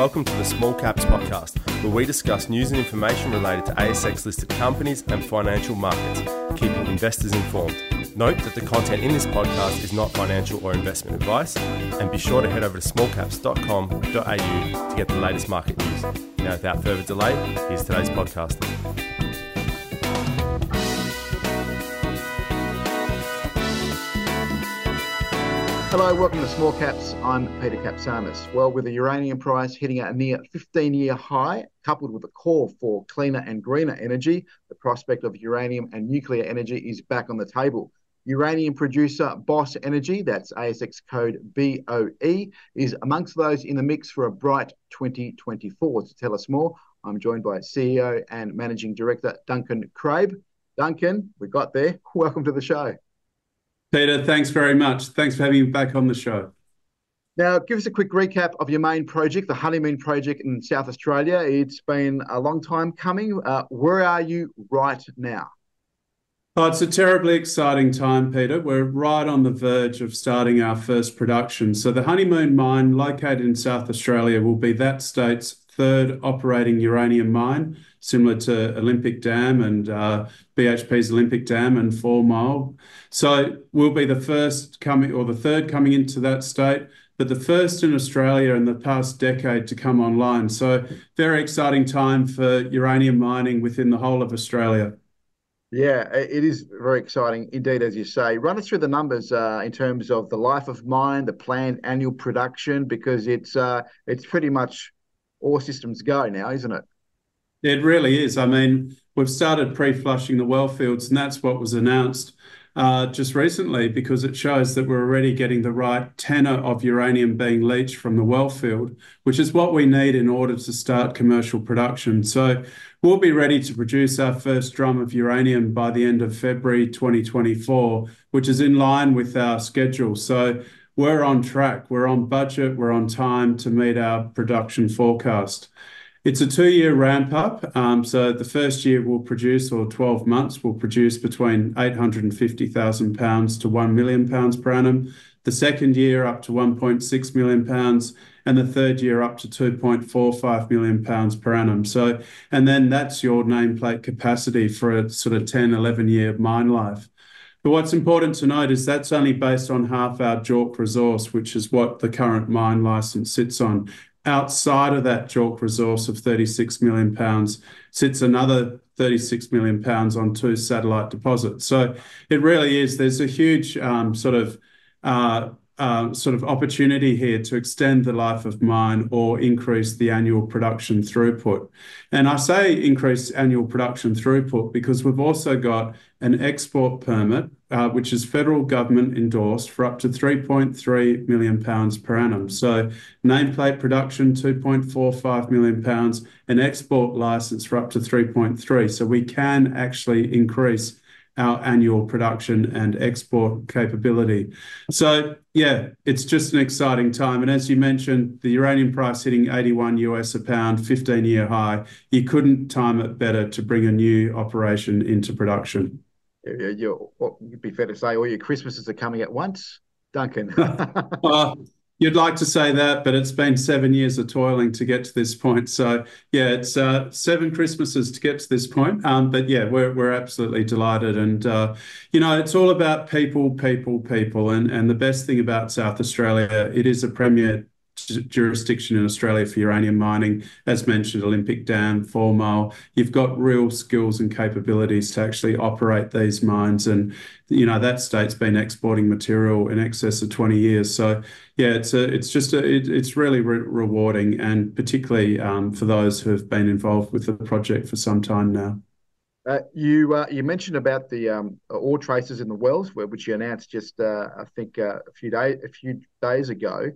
welcome to the Small Caps Podcast, where we discuss news and information related to ASX listed companies and financial markets, keeping investors informed. Note that the content in this podcast is not financial or investment advice, and be sure to head over to smallcaps.com.au to get the latest market news. Now, without further delay, here's today's podcast. Hello, welcome to Small Caps. I'm Peter Kapsanis. Well, with the uranium price hitting a near 15 year high, coupled with a call for cleaner and greener energy, the prospect of uranium and nuclear energy is back on the table. Uranium producer Boss Energy, that's ASX code BOE, is amongst those in the mix for a bright 2024. To tell us more, I'm joined by CEO and Managing Director Duncan Craib. Duncan, we got there. Welcome to the show. Peter, thanks very much. Thanks for having me back on the show. Now, give us a quick recap of your main project, the Honeymoon Project in South Australia. It's been a long time coming. Uh, where are you right now? Oh, it's a terribly exciting time, Peter. We're right on the verge of starting our first production. So, the Honeymoon mine, located in South Australia, will be that state's third operating uranium mine, similar to Olympic Dam and uh, BHP's Olympic Dam and Four Mile. So we'll be the first coming or the third coming into that state, but the first in Australia in the past decade to come online. So very exciting time for uranium mining within the whole of Australia. Yeah, it is very exciting indeed, as you say. Run us through the numbers uh, in terms of the life of mine, the planned annual production, because it's uh, it's pretty much all systems go now, isn't it? It really is. I mean, we've started pre-flushing the well fields, and that's what was announced uh, just recently because it shows that we're already getting the right tenor of uranium being leached from the well field, which is what we need in order to start commercial production. So we'll be ready to produce our first drum of uranium by the end of February 2024, which is in line with our schedule. So we're on track, we're on budget, we're on time to meet our production forecast. It's a two-year ramp up. Um, so the first year we'll produce, or 12 months, we'll produce between 850,000 pounds to 1 million pounds per annum. The second year up to 1.6 million pounds, and the third year up to 2.45 million pounds per annum. So, and then that's your nameplate capacity for a sort of 10, 11-year mine life. But what's important to note is that's only based on half our JORC resource, which is what the current mine license sits on. Outside of that JORC resource of 36 million pounds sits another 36 million pounds on two satellite deposits. So it really is, there's a huge um, sort of uh, sort of opportunity here to extend the life of mine or increase the annual production throughput. And I say increase annual production throughput because we've also got an export permit, uh, which is federal government endorsed for up to 3.3 million pounds per annum. So nameplate production, 2.45 million pounds, an export license for up to 3.3. So we can actually increase our annual production and export capability. So yeah, it's just an exciting time. And as you mentioned, the uranium price hitting 81 US a pound, 15-year high, you couldn't time it better to bring a new operation into production. You'd be fair to say all your Christmases are coming at once, Duncan. You'd like to say that, but it's been seven years of toiling to get to this point. So yeah, it's uh, seven Christmases to get to this point. Um, but yeah, we're we're absolutely delighted, and uh, you know, it's all about people, people, people, and and the best thing about South Australia, it is a premier jurisdiction in Australia for uranium mining. As mentioned, Olympic Dam, Four Mile. You've got real skills and capabilities to actually operate these mines. And, you know, that state's been exporting material in excess of 20 years. So, yeah, it's a, it's just a, it, it's really re rewarding, and particularly um, for those who have been involved with the project for some time now. Uh, you uh, you mentioned about the um, ore traces in the wells, which you announced just uh, I think a few days a few days ago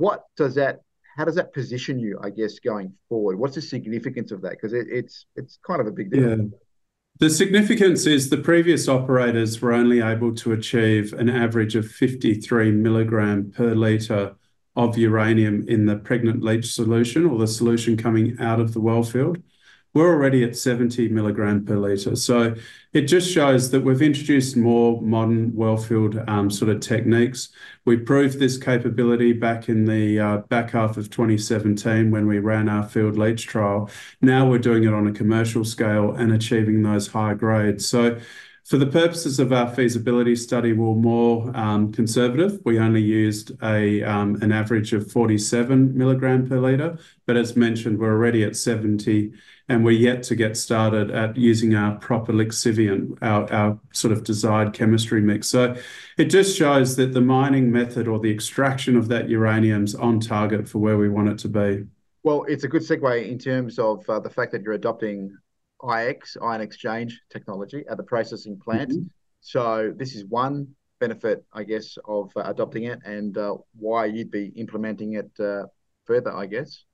what does that how does that position you i guess going forward what's the significance of that because it, it's it's kind of a big deal yeah. The significance is the previous operators were only able to achieve an average of 53 milligram per litre of uranium in the pregnant leach solution or the solution coming out of the well field. We're already at 70 milligram per liter. So it just shows that we've introduced more modern wellfield um, sort of techniques. We proved this capability back in the uh, back half of 2017 when we ran our field leach trial. Now we're doing it on a commercial scale and achieving those high grades. So for the purposes of our feasibility study, we're more um, conservative. We only used um, an average of 47 milligram per liter. But as mentioned, we're already at 70, and we're yet to get started at using our proper lixiviant, our sort of desired chemistry mix. So it just shows that the mining method or the extraction of that uranium's on target for where we want it to be. Well, it's a good segue in terms of uh, the fact that you're adopting IX, ion exchange technology at the processing plant. Mm-hmm. So this is one benefit, I guess, of uh, adopting it and uh, why you'd be implementing it further, I guess.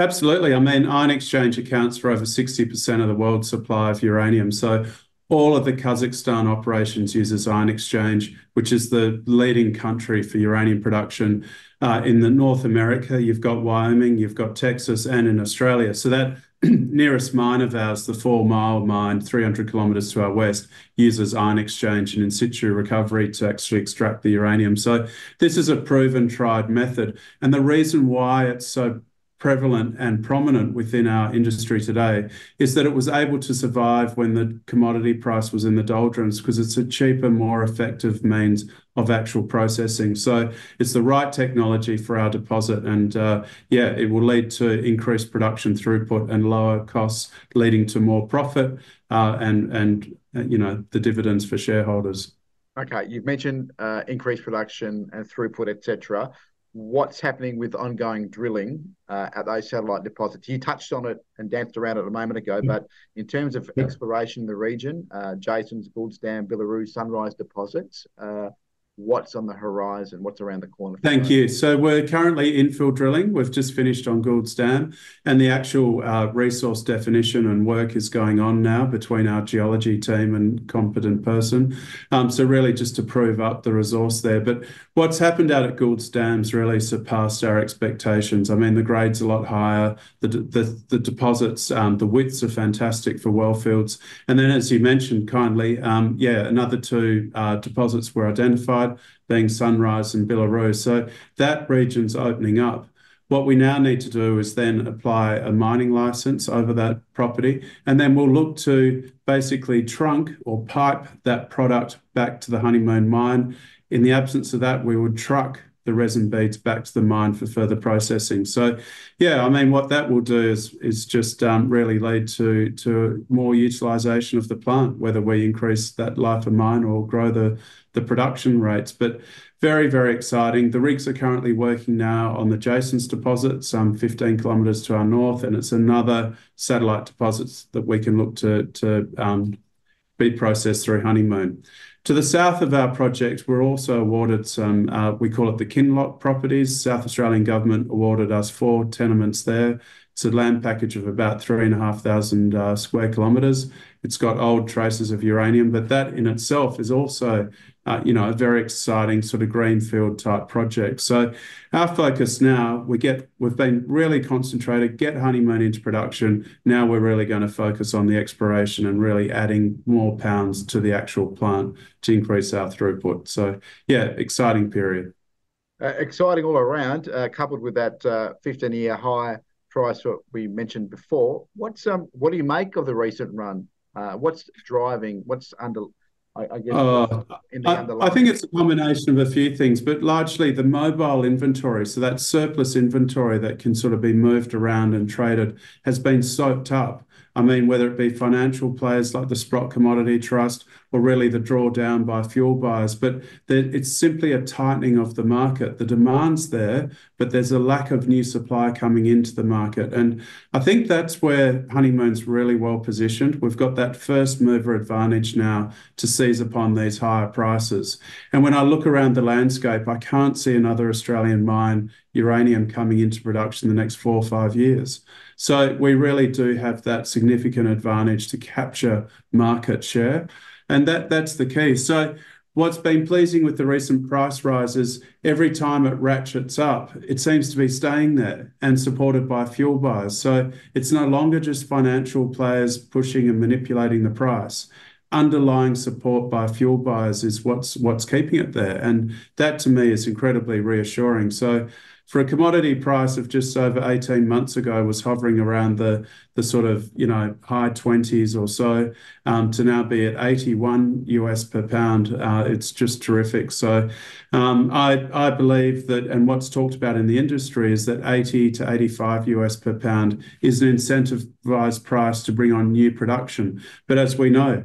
Absolutely. I mean, ion exchange accounts for over 60% of the world's supply of uranium. So all of the Kazakhstan operations use ion exchange, which is the leading country for uranium production. Uh, in the North America, you've got Wyoming, you've got Texas, and in Australia. So that nearest mine of ours, the Four Mile Mine, 300 kilometres to our west, uses ion exchange and in situ recovery to actually extract the uranium. So this is a proven, tried method. And the reason why it's so prevalent and prominent within our industry today is that it was able to survive when the commodity price was in the doldrums because it's a cheaper, more effective means of actual processing. So it's the right technology for our deposit. And uh, yeah, it will lead to increased production throughput and lower costs, leading to more profit uh, and and, uh, you know, the dividends for shareholders. Okay. You've mentioned increased production and throughput, etc. What's happening with ongoing drilling uh, at those satellite deposits? You touched on it and danced around it a moment ago. But in terms of exploration in the region, uh, Jason's, Goulds Dam, Billeroo, Sunrise deposits, uh, what's on the horizon? What's around the corner? Thank you. So we're currently infill drilling. We've just finished on Goulds Dam. And the actual uh, resource definition and work is going on now between our geology team and competent person. Um, so really just to prove up the resource there. But what's happened out at Goulds Dam's really surpassed our expectations. I mean, the grade's a lot higher. The deposits, um, the widths are fantastic for wellfields. And then, as you mentioned kindly, um, yeah, another two uh, deposits were identified, being Sunrise and Billeroo. So that region's opening up. What we now need to do is then apply a mining license over that property. And then we'll look to basically trunk or pipe that product back to the Honeymoon Mine. In the absence of that, we would truck the resin beads back to the mine for further processing. So yeah, I mean, what that will do is just um, really lead to more utilization of the plant, whether we increase that life of mine or grow the production rates. But very, very exciting. The rigs are currently working now on the Jason's deposit, some 15 km to our north. And it's another satellite deposit that we can look to um, be processed through Honeymoon. To the south of our project, we're also awarded some, uh, we call it the Kinloch properties. South Australian Government awarded us four tenements there. It's a land package of about 3,500 uh, square kilometers. It's got old traces of uranium. But that in itself is also uh you know a very exciting sort of greenfield type project. So our focus now, we've been really concentrated, get Honeymoon into production. Now we're really going to focus on the exploration and really adding more pounds to the actual plant to increase our throughput. So yeah, exciting period. Uh, exciting all around, uh, coupled with that 15-year high price what we mentioned before. What's um, what do you make of the recent run? Uh, What's driving? What's under, I guess, in the underlying? I think it's a combination of a few things, but largely the mobile inventory. So that surplus inventory that can sort of be moved around and traded has been soaked up. I mean, whether it be financial players like the Sprott Commodity Trust or really the drawdown by fuel buyers. But it's simply a tightening of the market. The demand's there, but there's a lack of new supply coming into the market. And I think that's where Honeymoon's really well positioned. We've got that first mover advantage now to seize upon these higher prices. And when I look around the landscape, I can't see another Australian mine uranium coming into production the next four or five years. So we really do have that significant advantage to capture market share. And that's the key. So what's been pleasing with the recent price rises, every time it ratchets up, it seems to be staying there and supported by fuel buyers. So it's no longer just financial players pushing and manipulating the price. Underlying support by fuel buyers is what's keeping it there. And that, to me, is incredibly reassuring. So for a commodity price of just over 18 months ago was hovering around the sort of you know high 20s or so um, to now be at $81 per pound, uh, it's just terrific. So um, I believe that, and what's talked about in the industry is that $80-$85 per pound is an incentivized price to bring on new production. But as we know,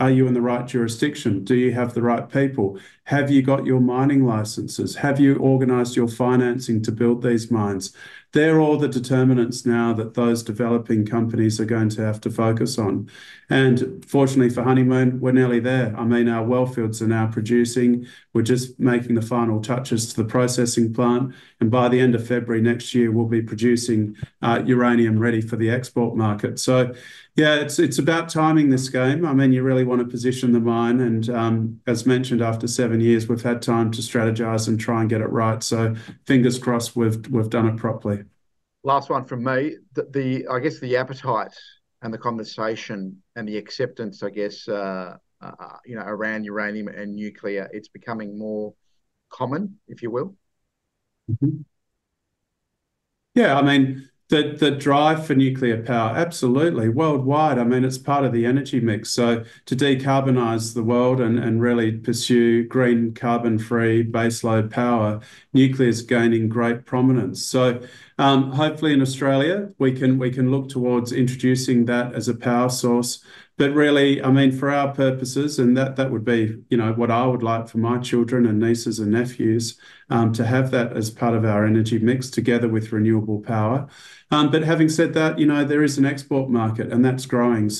are you in the right jurisdiction? Do you have the right people? Have you got your mining licenses? Have you organized your financing to build these mines? They're all the determinants now that those developing companies are going to have to focus on. And fortunately for Honeymoon, we're nearly there. I mean, our wellfields are now producing. We're just making the final touches to the processing plant. And by the end of February next year, we'll be producing uh, uranium ready for the export market. So yeah, it's about timing this game. I mean, you really want to position the mine. And um, as mentioned, after seven years, we've had time to strategize and try and get it right. So fingers crossed we've we've done it properly. Last one from me. The I guess the appetite and the conversation and the acceptance, I guess, uh uh you know around uranium and nuclear, it's becoming more common, if you will. Yeah, I mean, the drive for nuclear power, absolutely. Worldwide, I mean, it's part of the energy mix. So to decarbonize the world and, and really pursue green carbon-free baseload power, nuclear is gaining great prominence. So Um, hopefully in Australia, we can look towards introducing that as a power source. But really, I mean, for our purposes, and that would be what I would like for my children and nieces and nephews um, to have that as part of our energy mix together with renewable power. Um, but having said that, there is an export market, and that's growing.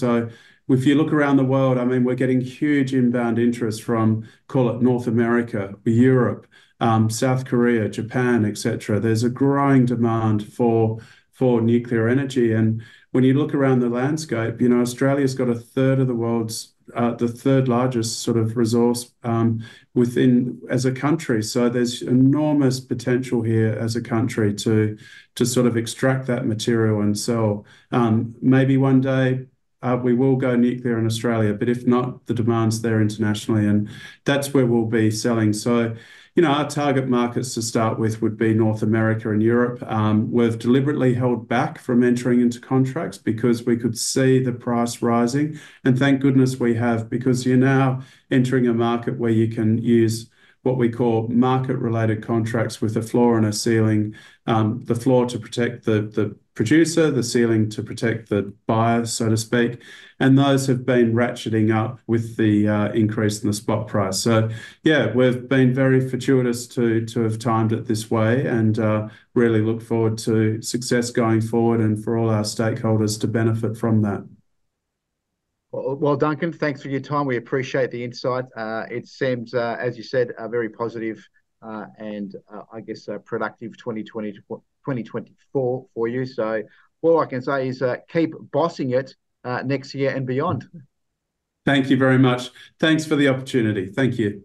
If you look around the world, I mean, we're getting huge inbound interest from, call it North America, Europe, um, South Korea, Japan, etc. There's a growing demand for nuclear energy. And when you look around the landscape, you know, Australia's got a third of the world's, uh, the third largest sort of resource um, within as a country. So there's enormous potential here as a country to sort of extract that material and sell. Um, maybe one day Uh, we will go nuclear in Australia, but if not, the demand's there internationally. And that's where we'll be selling. So you know, our target markets to start with would be North America and Europe. Um, we've deliberately held back from entering into contracts because we could see the price rising. And thank goodness we have, because you're now entering a market where you can use what we call market-related contracts with a floor and a ceiling, um, the floor to protect the producer, the ceiling to protect the buyer, so to speak. And those have been ratcheting up with the uh, increase in the spot price. So yeah, we've been very fortuitous to have timed it this way and uh, really look forward to success going forward and for all our stakeholders to benefit from that. Duncan, thanks for your time. We appreciate the insight. Uh, it seems, uh, as you said, a very positive uh, and, I guess, productive 2024 for you. So all I can say is keep bossing it next year and beyond. Thank you very much. Thanks for the opportunity. Thank you.